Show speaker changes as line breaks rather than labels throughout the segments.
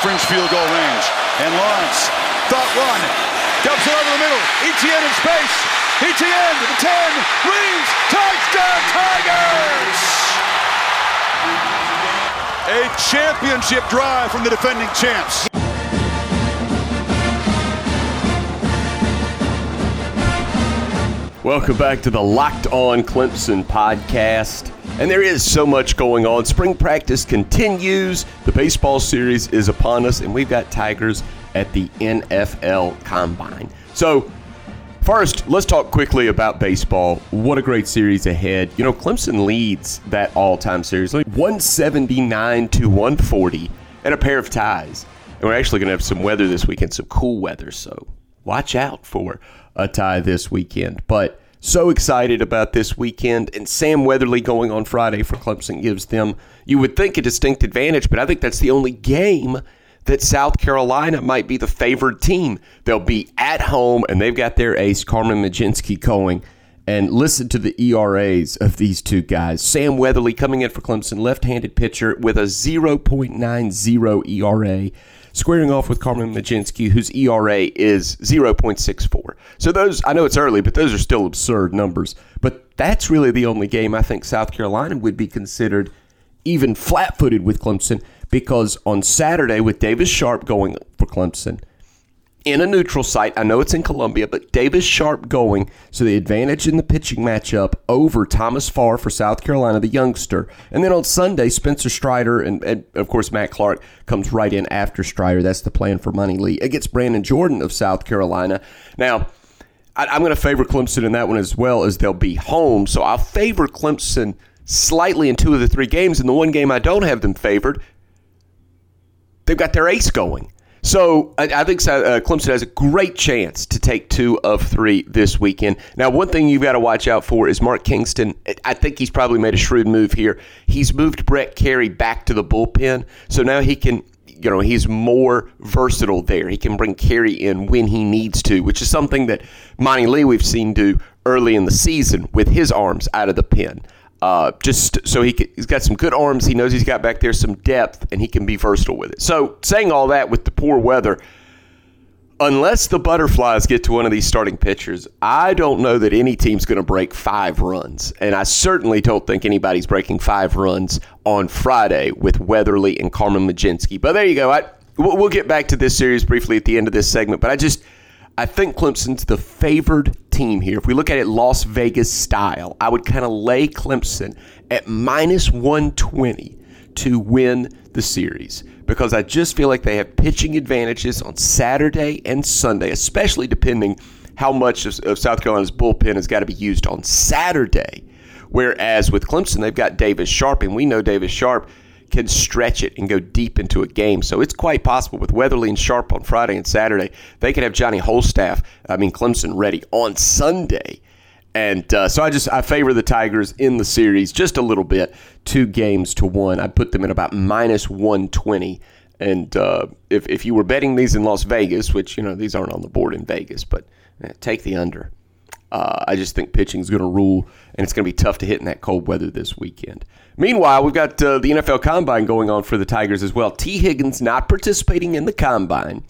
fringe field goal range. And Lawrence, thought one, dumps it over the middle. Etienne in space. To the 10, Reeves, touchdown Tigers! A championship drive from the defending champs.
Welcome back to the Locked On Clemson podcast. And there is so much going on. Spring practice continues. The baseball series is upon us, and we've got Tigers at the NFL Combine. So, first, let's talk quickly about baseball. What a great series ahead. You know, Clemson leads that all time series 179 to 140 and a pair of ties. And we're actually going to have some weather this weekend, some cool weather. So, watch out for a tie this weekend. But so excited about this weekend, and Sam Weatherly going on Friday for Clemson gives them, you would think, a distinct advantage, but I think that's the only game that South Carolina might be the favored team. They'll be at home, and they've got their ace, Carmen Mlodzinski, going. And listen to the ERAs of these two guys. Sam Weatherly coming in for Clemson, left handed pitcher with a 0.90 ERA squaring off with Carmen Mlodzinski, whose ERA is 0.64. So those, I know it's early, but those are still absurd numbers. But that's really the only game I think South Carolina would be considered even flat footed with Clemson because on Saturday, with Davis Sharp going for Clemson, in a neutral site. I know it's in Columbia, but Davis Sharp going, so the advantage in the pitching matchup over Thomas Farr for South Carolina, the youngster. And then on Sunday, Spencer Strider and, and of course Matt Clark comes right in after Strider. That's the plan for Monty Lee against Brannon Jordan of South Carolina. Now, I, am going to favor Clemson in that one as well as they'll be home. So I'll favor Clemson slightly in two of the three games. And the one game I don't have them favored, they've got their ace going. So I, I think uh, Clemson has a great chance to take two of three this weekend. Now, one thing you've got to watch out for is Mark Kingston. I think he's probably made a shrewd move here. He's moved Brett Kerry back to the bullpen, so now he can you know he's more versatile there. He can bring Carey in when he needs to, which is something that Monty Lee we've seen do early in the season with his arms out of the pen. Uh, just so he he's got some good arms. He knows he's got back there some depth, and he can be versatile with it. So, saying all that with the poor weather, unless the Butterflies get to one of these starting pitchers, I don't know that any team's going to break five runs. And I certainly don't think anybody's breaking five runs on Friday with Weatherly and Carmen Mlodzinski. But there you go. I, we'll get back to this series briefly at the end of this segment. But I just – I think Clemson's the favored team here. If we look at it Las Vegas style, I would kind of lay Clemson at minus 120 to win the series because I just feel like they have pitching advantages on Saturday and Sunday, especially depending how much of, of South Carolina's bullpen has got to be used on Saturday. Whereas with Clemson, they've got Davis Sharp, and we know Davis Sharp can stretch it and go deep into a game. So it's quite possible with Weatherly and Sharp on Friday and Saturday, they could have Johnny Holstaff, I mean Clemson, ready on Sunday. And uh, so I just I favor the Tigers in the series just a little bit, two games to one. I put them at about minus one twenty. And uh, if if you were betting these in Las Vegas, which you know these aren't on the board in Vegas, but eh, take the under. Uh, I just think pitching is going to rule, and it's going to be tough to hit in that cold weather this weekend. Meanwhile, we've got uh, the NFL Combine going on for the Tigers as well. Tee Higgins not participating in the Combine.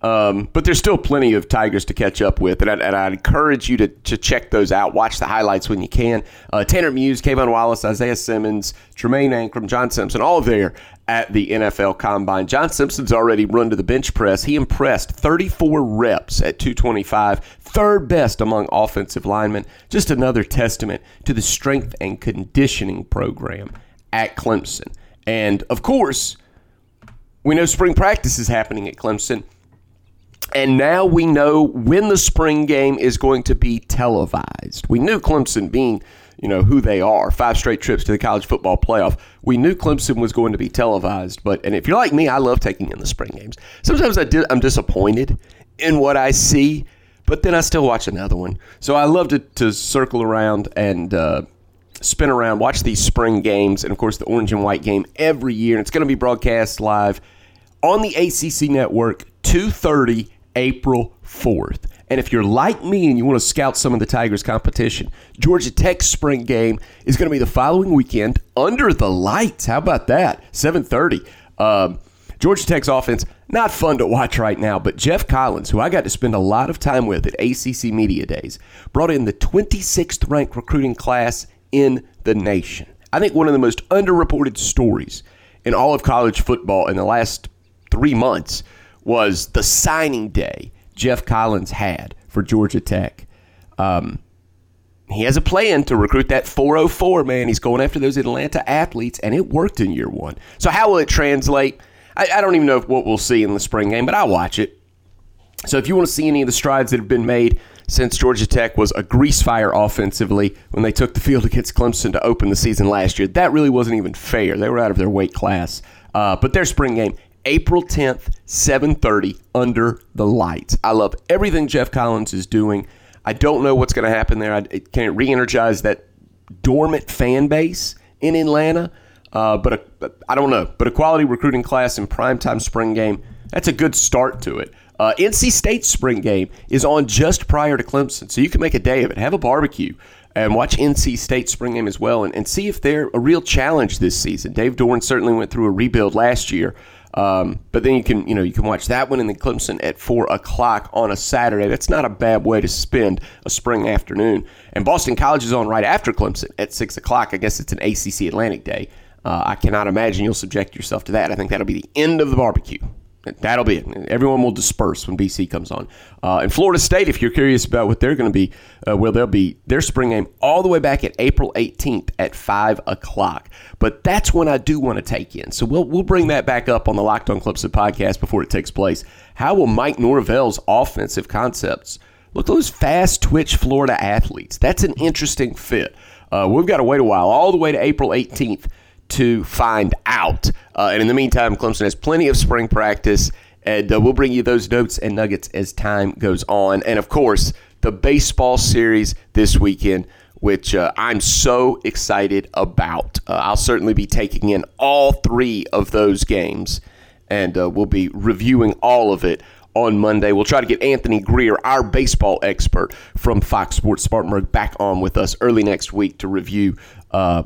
Um, but there's still plenty of Tigers to catch up with, and, I, and I'd encourage you to, to check those out. Watch the highlights when you can. Uh, Tanner Muse, K'Von Wallace, Isaiah Simmons, Tremayne Anchrum, John Simpson, all there at the NFL Combine. John Simpson's already run to the bench press. He impressed 34 reps at 225, third best among offensive linemen. Just another testament to the strength and conditioning program at Clemson. And of course, we know spring practice is happening at Clemson. And now we know when the spring game is going to be televised. We knew Clemson being, you know, who they are, five straight trips to the college football playoff. We knew Clemson was going to be televised, but and if you're like me, I love taking in the spring games. Sometimes I did, I'm disappointed in what I see, but then I still watch another one. So I love to, to circle around and uh, spin around, watch these spring games, and of course the orange and white game every year. And it's going to be broadcast live on the ACC network, 2:30 April 4th. And if you're like me and you want to scout some of the Tigers competition, Georgia Tech spring game is going to be the following weekend under the lights. How about that? 7:30. Um, Georgia Tech's offense, not fun to watch right now, but Geoff Collins, who I got to spend a lot of time with at ACC Media Days, brought in the 26th ranked recruiting class in the nation. I think one of the most underreported stories in all of college football in the last three months was the signing day Geoff Collins had for Georgia Tech. Um, he has a plan to recruit that 404 man. He's going after those Atlanta athletes, and it worked in year one. So how will it translate? I, I don't even know what we'll see in the spring game, but I'll watch it. So if you want to see any of the strides that have been made since Georgia Tech was a grease fire offensively when they took the field against Clemson to open the season last year, that really wasn't even fair. They were out of their weight class. Uh, but their spring game, April 10th, 7:30 under the lights. I love everything Geoff Collins is doing. I don't know what's going to happen there. I, can it re-energize that dormant fan base in Atlanta? Uh, but a, I don't know. But a quality recruiting class in primetime spring game, that's a good start to it. Uh, NC State's spring game is on just prior to Clemson, so you can make a day of it. Have a barbecue and watch NC State spring game as well, and, and see if they're a real challenge this season. Dave Doeren certainly went through a rebuild last year. Um, but then you can, you know, you can watch that one in the Clemson at four o'clock on a Saturday. That's not a bad way to spend a spring afternoon. And Boston College is on right after Clemson at six o'clock. I guess it's an ACC Atlantic day. Uh, I cannot imagine you'll subject yourself to that. I think that'll be the end of the barbecue. That'll be it. Everyone will disperse when BC comes on. Uh, and Florida State, if you're curious about what they're going to be, uh, well, they'll be their spring game all the way back at April 18th at 5 o'clock. But that's when I do want to take in. So we'll, we'll bring that back up on the Locked On Clemson podcast before it takes place. How will Mike Norvell's offensive concepts look those fast twitch Florida athletes? That's an interesting fit. Uh, we've got to wait a while, all the way to April 18th to find out. Uh, and in the meantime, Clemson has plenty of spring practice, and uh, we'll bring you those notes and nuggets as time goes on. And of course, the baseball series this weekend, which uh, I'm so excited about. Uh, I'll certainly be taking in all three of those games, and uh, we'll be reviewing all of it on Monday. We'll try to get Anthony Greer, our baseball expert from Fox Sports Spartanburg, back on with us early next week to review uh,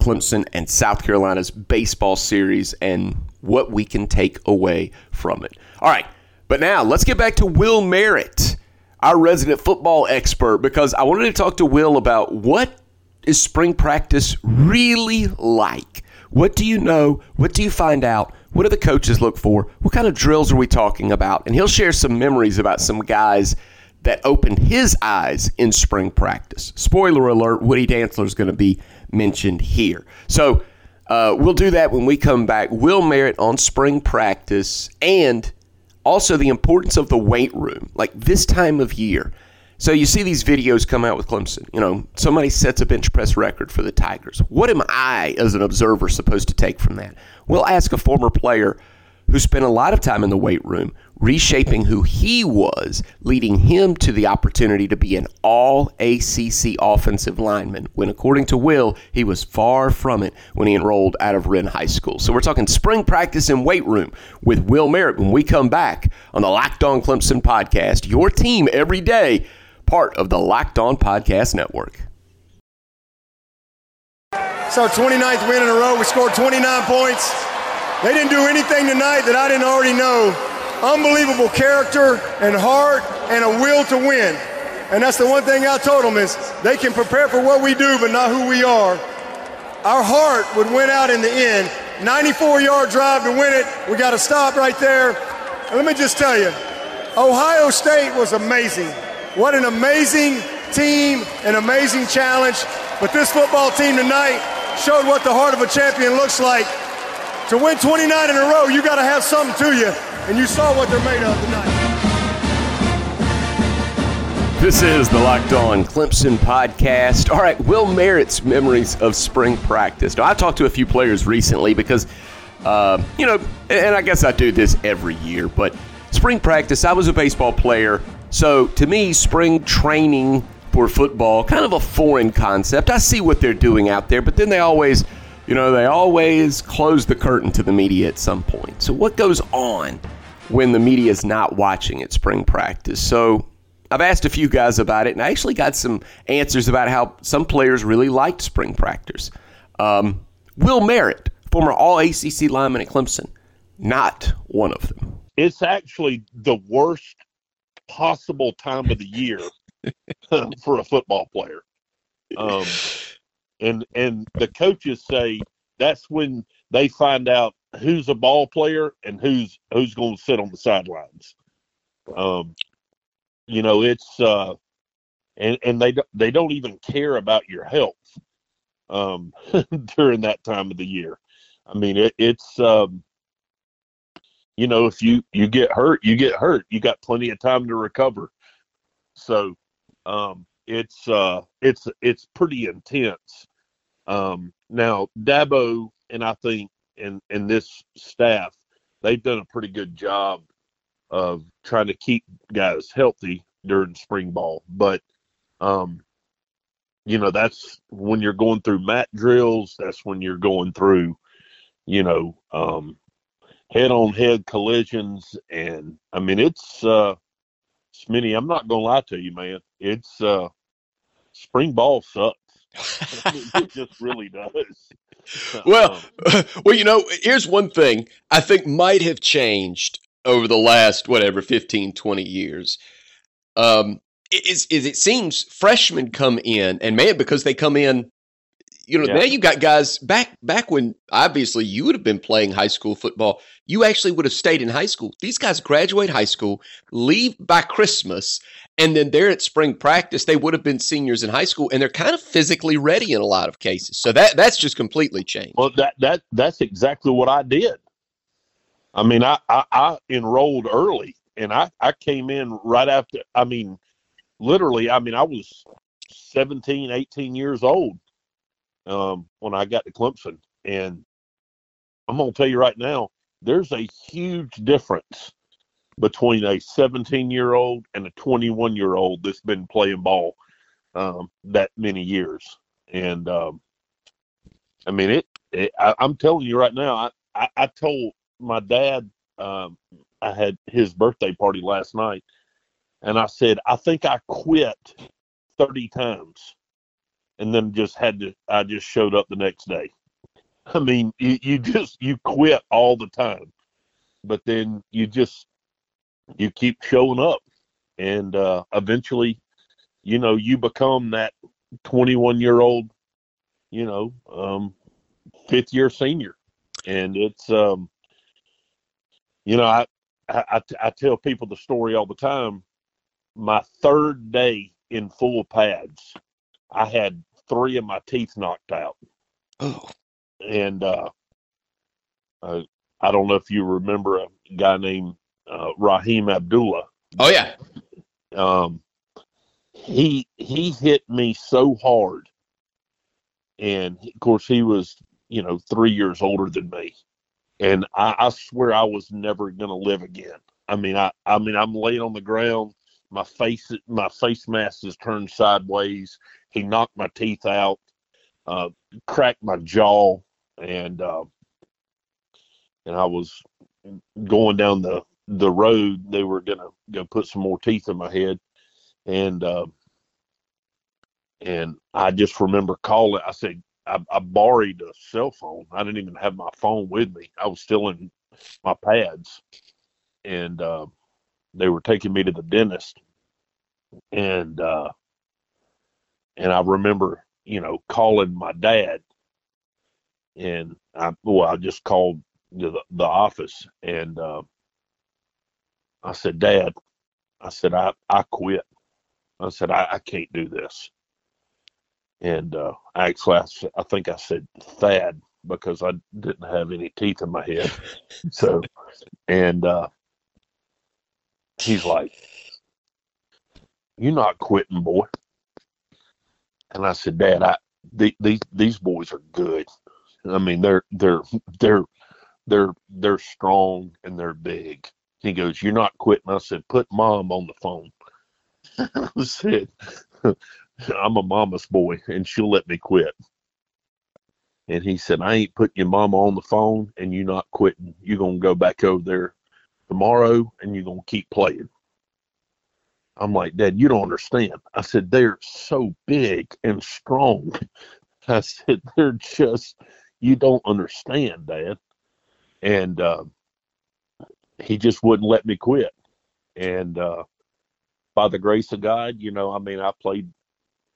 Clemson and South Carolina's baseball series and what we can take away from it. All right, but now let's get back to Will Merritt, our resident football expert, because I wanted to talk to Will about what is spring practice really like? What do you know? What do you find out? What do the coaches look for? What kind of drills are we talking about? And he'll share some memories about some guys that opened his eyes in spring practice. Spoiler alert, Woody Dantzler is going to be mentioned here. So uh, we'll do that when we come back. Will Merritt on spring practice and also the importance of the weight room, like this time of year. So you see these videos come out with Clemson. You know, somebody sets a bench press record for the Tigers. What am I, as an observer, supposed to take from that? We'll ask a former player who spent a lot of time in the weight room reshaping who he was, leading him to the opportunity to be an all ACC offensive lineman, when according to Will, he was far from it when he enrolled out of Wren High School. So we're talking spring practice and weight room with Will Merritt when we come back on the Locked On Clemson podcast, your team every day, part of the Locked On Podcast Network.
So 29th win in a row. We scored 29 points. They didn't do anything tonight that I didn't already know unbelievable character and heart and a will to win. And that's the one thing I told them is they can prepare for what we do, but not who we are. Our heart would win out in the end. 94 yard drive to win it. We got to stop right there. And let me just tell you, Ohio State was amazing. What an amazing team, an amazing challenge. But this football team tonight showed what the heart of a champion looks like. To win 29 in a row, you got to have something to you and you saw what they're made of tonight.
This is the Locked On Clemson podcast. All right, Will Merritt's memories of spring practice. Now, I've talked to a few players recently because, uh, you know, and I guess I do this every year, but spring practice, I was a baseball player. So to me, spring training for football, kind of a foreign concept. I see what they're doing out there, but then they always you know, they always close the curtain to the media at some point. So, what goes on when the media is not watching at spring practice? So, I've asked a few guys about it, and I actually got some answers about how some players really liked spring practice. Um, Will Merritt, former All ACC lineman at Clemson, not one of them.
It's actually the worst possible time of the year for a football player. Um, and and the coaches say that's when they find out who's a ball player and who's who's going to sit on the sidelines. Um, you know, it's uh, and and they they don't even care about your health um, during that time of the year. I mean, it, it's um, you know, if you you get hurt, you get hurt. You got plenty of time to recover. So um, it's uh, it's it's pretty intense. Um, now Dabo and I think and and this staff, they've done a pretty good job of trying to keep guys healthy during spring ball. But um, you know, that's when you're going through mat drills. That's when you're going through, you know, um, head-on-head collisions, and I mean, it's uh, Smitty. I'm not gonna lie to you, man. It's uh, spring ball sucks. it just really does.
Well, well, you know, here's one thing I think might have changed over the last whatever 15, 20 years. Um, is, is it seems freshmen come in and man because they come in you know yeah. now you got guys back back when obviously you would have been playing high school football you actually would have stayed in high school. These guys graduate high school leave by christmas and then they're at spring practice. They would have been seniors in high school and they're kind of physically ready in a lot of cases. So that that's just completely changed.
Well that that that's exactly what i did. I mean i i, I enrolled early and i i came in right after i mean literally, I mean, I was 17, 18 years old um, when I got to Clemson. And I'm to tell you right now, there's a huge difference between a 17 year old and a 21 year old that's been playing ball um, that many years. And um, I mean, it, it I, am telling you right now, I, I, I told my dad, um, I had his birthday party last night and I said, I think I quit 30 times and then just had to, I just showed up the next day. I mean, you, you just, you quit all the time, but then you just, you keep showing up and uh, eventually, you know, you become that 21 year old, you know, um, fifth year senior. And it's, um, you know, I, I, I tell people the story all the time my third day in full pads, I had three of my teeth knocked out.
Oh.
And uh, uh, I don't know if you remember a guy named uh, Rahim Abdullah.
Oh yeah.
Um, he he hit me so hard, and of course he was you know three years older than me, and I, I swear I was never gonna live again. I mean I I mean I'm laying on the ground my face my face mask is turned sideways. He knocked my teeth out, uh, cracked my jaw, and uh, and I was going down the the road. They were gonna go put some more teeth in my head, and uh, and I just remember calling. I said I, I borrowed a cell phone. I didn't even have my phone with me. I was still in my pads, and uh, they were taking me to the dentist and uh and I remember, you know, calling my dad and I well, I just called the the office and uh I said, Dad, I said, I, I quit. I said, I, I can't do this. And uh, actually, I, I think I said Thad because I didn't have any teeth in my head. so, and uh, he's like, "You're not quitting, boy." And I said, "Dad, I the, these these boys are good. I mean, they're they're they're they're they're strong and they're big." He goes, "You're not quitting." I said, "Put mom on the phone." I said, "I'm a mama's boy, and she'll let me quit." And he said, I ain't putting your mama on the phone and you're not quitting. You're going to go back over there tomorrow and you're going to keep playing. I'm like, Dad, you don't understand. I said, they're so big and strong. I said, they're just, you don't understand, Dad. And, uh, he just wouldn't let me quit. And uh, by the grace of God, you know, I mean, I played,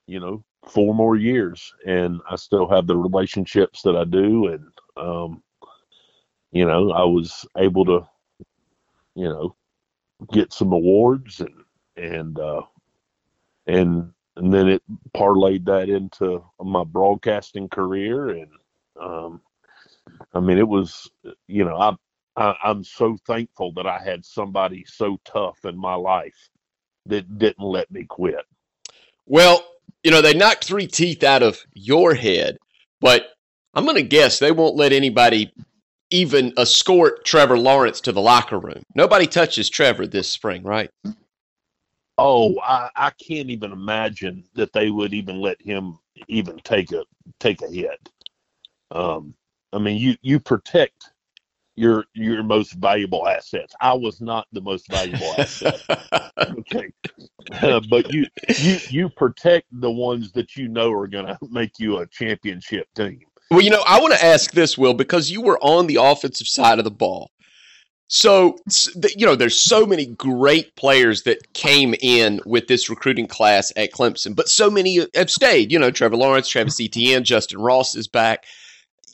you know, four more years, and I still have the relationships that I do, and um, you know, I was able to, you know, get some awards and and uh, and and then it parlayed that into my broadcasting career, and um, I mean, it was, you know, I, I I'm so thankful that I had somebody so tough in my life that didn't let me quit.
Well, you know, they knocked three teeth out of your head, but I'm going to guess they won't let anybody even escort Trevor Lawrence to the locker room. Nobody touches Trevor this spring, right?
Oh, I, I can't even imagine that they would even let him even take a take a hit. Um, I mean, you you protect your your most valuable assets. I was not the most valuable asset. okay, uh, but you you you protect the ones that you know are going to make you a championship team.
Well, you know, I want to ask this, Will, because you were on the offensive side of the ball. So, you know, there's so many great players that came in with this recruiting class at Clemson, but so many have stayed. You know, Trevor Lawrence, Travis Etienne, Justin Ross is back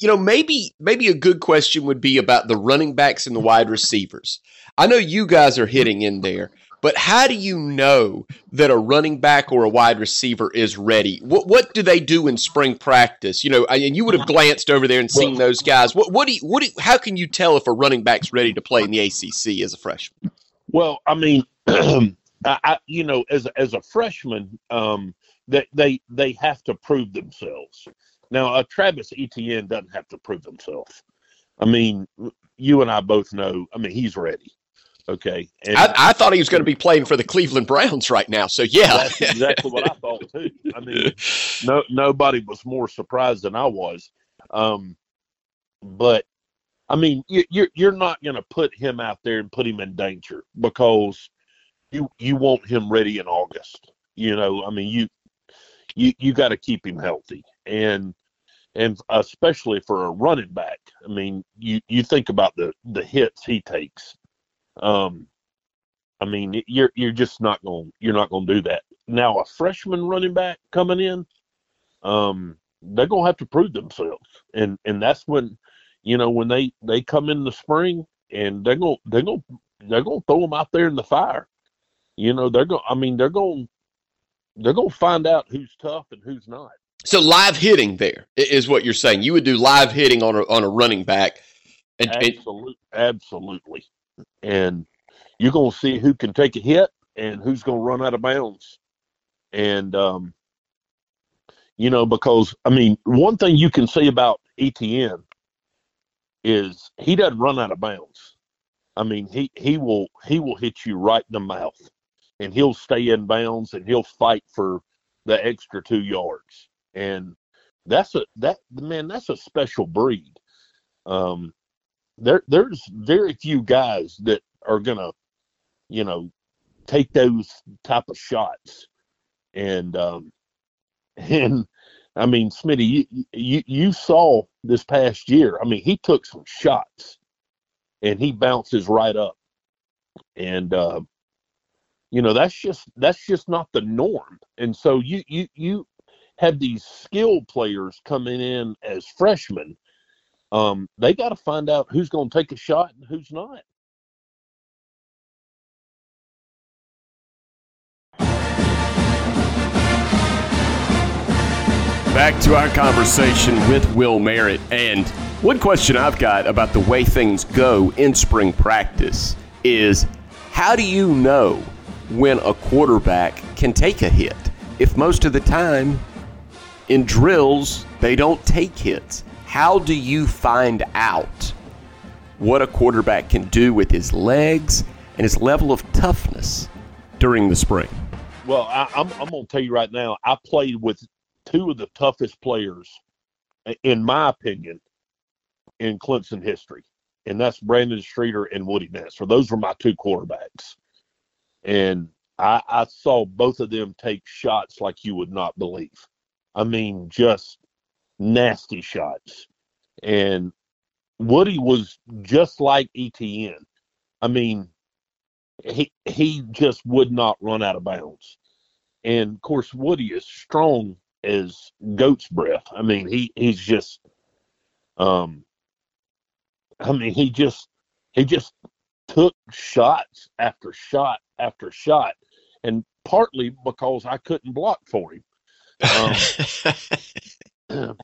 you know, maybe maybe a good question would be about the running backs and the wide receivers. I know you guys are hitting in there, but how do you know that a running back or a wide receiver is ready? What what do they do in spring practice? You know, and you would have glanced over there and seen those guys. What what do you, what do how can you tell if a running back's ready to play in the ACC as a freshman?
Well, I mean, I, you know, as as a freshman, um, that they, they have to prove themselves. Now, uh, Travis Etienne doesn't have to prove himself. I mean, you and I both know. I mean, he's ready. Okay.
And I, I thought he was going to be playing for the Cleveland Browns right now. So yeah,
that's exactly what I thought too. I mean, no, nobody was more surprised than I was. Um, but I mean, you, you're you're not going to put him out there and put him in danger because you you want him ready in August. You know, I mean, you you you got to keep him healthy and and especially for a running back. I mean, you you think about the the hits he takes. Um, I mean, you're you're just not going you're not going to do that. Now, a freshman running back coming in, um, they're going to have to prove themselves, and and that's when, you know, when they they come in the spring and they're going they're going they're going to throw them out there in the fire. You know, they're going. I mean, they're going they're going to find out who's tough and who's not.
So live hitting there is what you're saying. You would do live hitting on a on a running back.
And, absolutely, absolutely. And you're to see who can take a hit and who's to run out of bounds. And um, you know, because I mean, one thing you can say about Etienne is he doesn't run out of bounds. I mean, he he will he will hit you right in the mouth, and he'll stay in bounds and he'll fight for the extra two yards and that's a that man that's a special breed. Um, there there's very few guys that are gonna, you know, take those type of shots, and um, and I mean, Smitty, you, you you saw this past year. I mean, he took some shots, and he bounces right up, and uh, you know that's just that's just not the norm. And so you you you have these skilled players coming in as freshmen, um, they got to find out who's going to take a shot and who's not.
Back to our conversation with Will Merritt. And one question I've got about the way things go in spring practice is how do you know when a quarterback can take a hit? If most of the time in drills, they don't take hits. How do you find out what a quarterback can do with his legs and his level of toughness during the spring?
Well, I, am I'm, I'm going to tell you right now, I played with two of the toughest players, in my opinion, in Clemson history, and that's Brandon Streeter and Woody Dantzler. Those were my two quarterbacks, and I, I saw both of them take shots like you would not believe. I mean, just nasty shots. And Woody was just like Etienne. I mean, he he just would not run out of bounds. And of course, Woody is strong as goat's breath. I mean, he he's just, um, I mean, he just he just took shots after shot after shot, and partly because I couldn't block for him. Um,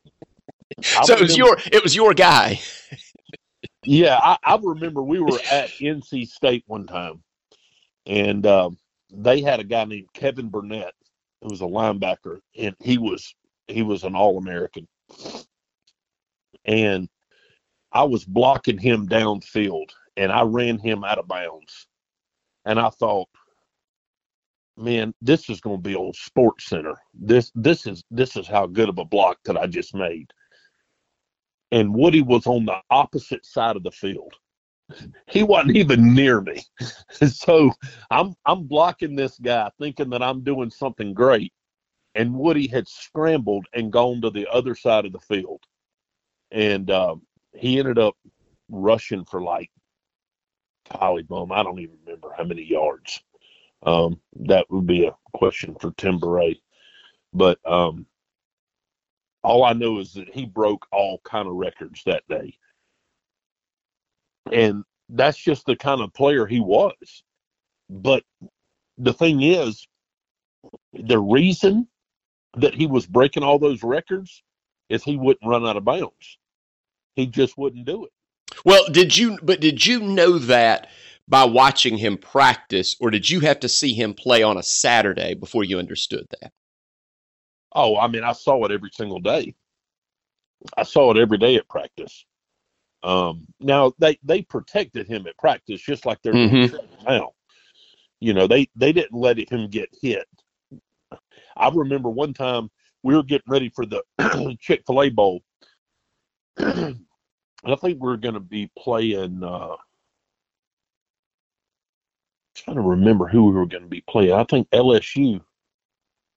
so it was your it was your guy.
yeah, I, I, remember we were at NC State one time, and um, they had a guy named Kevin Burnett who was a linebacker, and he was he was an All American, and I was blocking him downfield, and I ran him out of bounds, and I thought, man, this is going to be on Sports Center. This this is this is how good of a block that I just made. And Woody was on the opposite side of the field. He wasn't even near me. so I'm I'm blocking this guy thinking that I'm doing something great. And Woody had scrambled and gone to the other side of the field. And uh, he ended up rushing for like Holly Bum. I don't even remember how many yards. Um, that would be a question for Tim Bourret. But um, all I know is that he broke all kind of records that day. And that's just the kind of player he was. But the thing is, the reason that he was breaking all those records is he wouldn't run out of bounds. He just wouldn't do it.
Well, did you but did you know that by watching him practice, or did you have to see him play on a Saturday before you understood that?
Oh, I mean, I saw it every single day. I saw it every day at practice. Um, now they they protected him at practice just like they're mm-hmm. doing now. You know, they they didn't let him get hit. I remember one time we were getting ready for the Chick Fil A Bowl. I think we are going to be playing. Uh, trying to remember who we were going to be playing. I think LSU,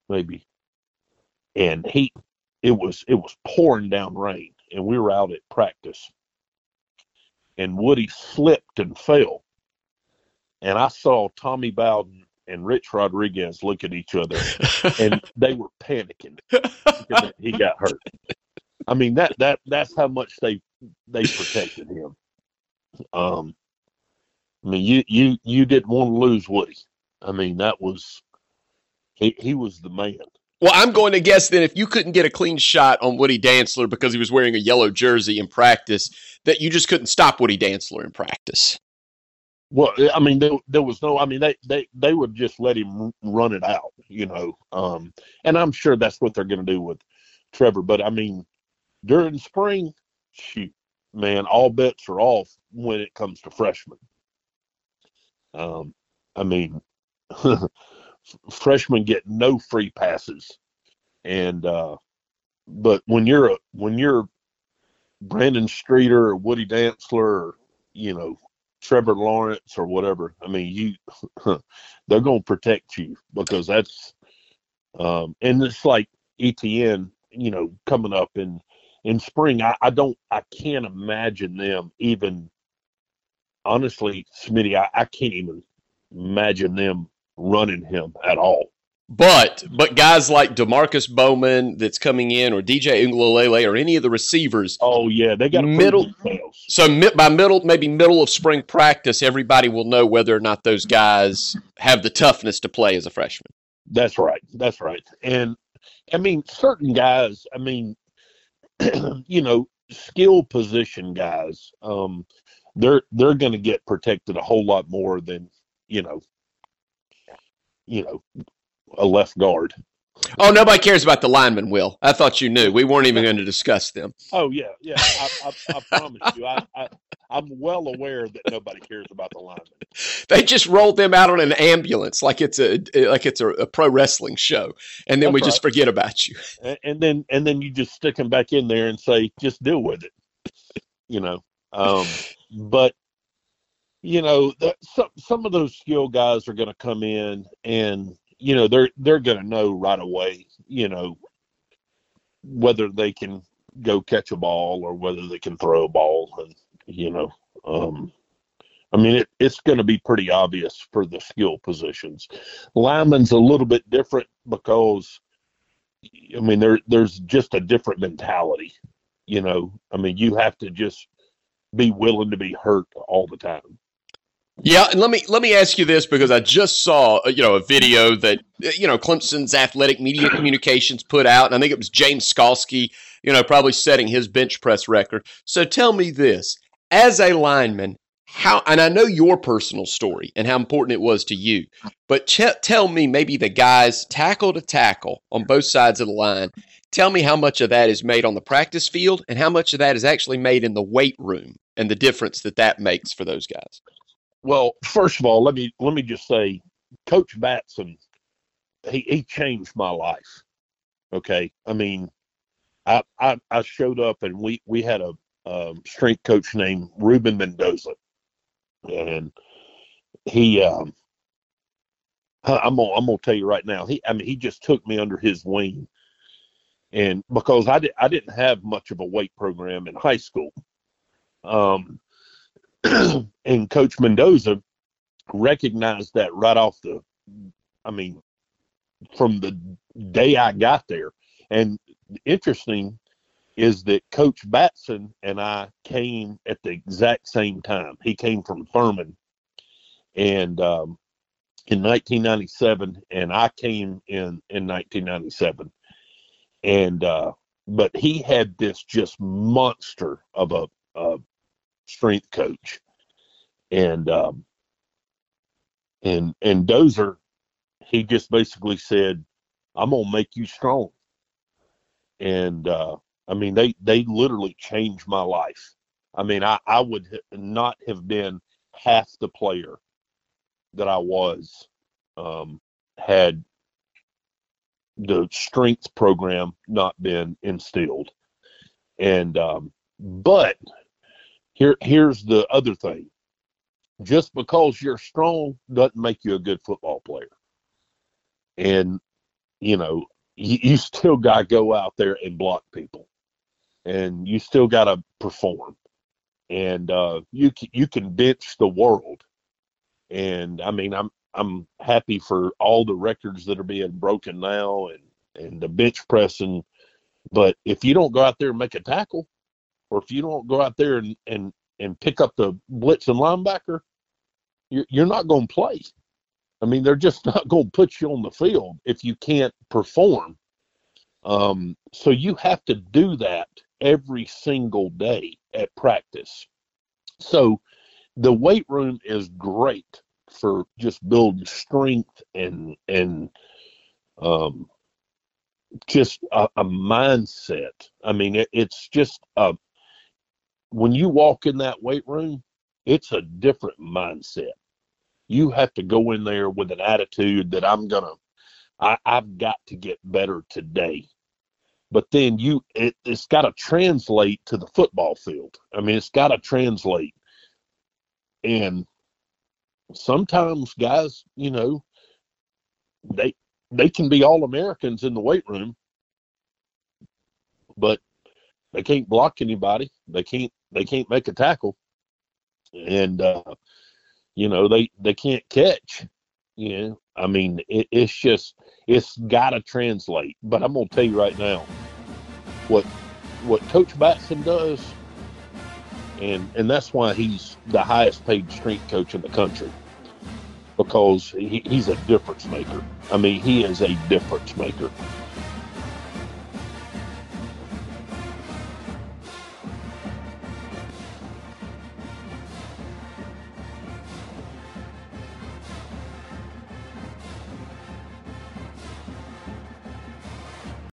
maybe. And he, it was it was pouring down rain, and we were out at practice. And Woody slipped and fell, and I saw Tommy Bowden and Rich Rodriguez look at each other, and they were panicking he got hurt. I mean that that that's how much they they protected him. Um, I mean, you you you didn't want to lose Woody. I mean, that was he he was the man.
Well, I'm going to guess that if you couldn't get a clean shot on Woody Dantzler because he was wearing a yellow jersey in practice, that you just couldn't stop Woody Dantzler in practice.
Well, I mean, there, there was no. I mean, they, they they would just let him run it out, you know. Um, and I'm sure that's what they're going to do with Trevor. But I mean, during spring, shoot, man, all bets are off when it comes to freshmen. Um, I mean, freshmen get no free passes, and uh, but when you're a when you're Brandon Streeter or Woody Dantzler or you know Trevor Lawrence or whatever, I mean you they're going to protect you because that's um, and it's like Etienne, you know, coming up in in spring. I, I don't I can't imagine them even honestly, Smitty, I, I can't even imagine them running him at all.
But but guys like Demarkcus Bowman that's coming in, or DJ Uiagalelei, or any of the receivers.
Oh yeah, they got
middle. So by middle, maybe middle of spring practice, everybody will know whether or not those guys have the toughness to play as a freshman.
That's right. That's right. And I mean, certain guys. I mean, you know, skill position guys. Um, they're they're going to get protected a whole lot more than you know, you know, a left guard.
Oh, nobody cares about the linemen, Will. I thought you knew. We weren't even going to discuss them.
Oh yeah, yeah. I, I, I promise you, I, I, I'm well aware that nobody cares about the linemen.
They just rolled them out on an ambulance like it's a like it's a, a pro wrestling show, and then That's we right. just forget about you.
And, and, then and then you just stick them back in there and say, just deal with it. You know. Um, but you know, some some of those skill guys are going to come in, and you know they're they're going to know right away, you know, whether they can go catch a ball or whether they can throw a ball, and you know, um, I mean, it, it's going to be pretty obvious for the skill positions. Lineman's a little bit different because, I mean, there there's just a different mentality. You know, I mean, you have to just be willing to be hurt all the time.
Yeah, and let me let me ask you this because I just saw uh, you know a video that uh, you know Clemson's athletic media communications put out, and I think it was James Skalski, you know, probably setting his bench press record. So tell me this: as a lineman, how and I know your personal story and how important it was to you, but ch- tell me maybe the guys tackle to tackle on both sides of the line. Tell me how much of that is made on the practice field and how much of that is actually made in the weight room and the difference that that makes for those guys.
Well, first of all, let me let me just say, Coach Batson, he he changed my life. Okay, I mean, I I, I showed up and we we had a um, strength coach named Ruben Mendoza, and he um, I'm gonna I'm gonna tell you right now, he I mean he just took me under his wing, and because I did I didn't have much of a weight program in high school, um, and Coach Mendoza recognized that right off the, I mean, from the day I got there. And interesting is that Coach Batson and I came at the exact same time. He came from Furman, and um, in 1997, and I came in in 1997, and uh, but he had this just monster of a, a strength coach, and um, and and Dozer, he just basically said, "I'm gonna make you strong," and uh, I mean they they literally changed my life. I mean I I would not have been half the player that I was um, had the strength program not been instilled. And um, but here, here's the other thing. Just because you're strong doesn't make you a good football player. And, you know, you, you still got to go out there and block people. And you still got to perform. And uh, you you can bench the world. And I mean, I'm I'm happy for all the records that are being broken now and and the bench pressing. But if you don't go out there and make a tackle, or if you don't go out there and and, and pick up the blitz and linebacker, you're, you're not going to play. I mean, they're just not going to put you on the field if you can't perform. Um, so you have to do that every single day at practice. So the weight room is great for just building strength and and um, just a, a mindset. I mean, it, it's just a when you walk in that weight room, it's a different mindset. You have to go in there with an attitude that I'm gonna, I, I've got to get better today. But then you, it, it's got to translate to the football field. I mean, it's got to translate. And sometimes guys, you know, they they can be all Americans in the weight room, but they can't block anybody. They can't they can't make a tackle, and uh, you know they they can't catch. You know, I mean, it, it's just it's got to translate. But I'm gonna tell you right now, what what Coach Batson does, and and that's why he's the highest paid strength coach in the country because he, he's a difference maker. I mean, he is a difference maker.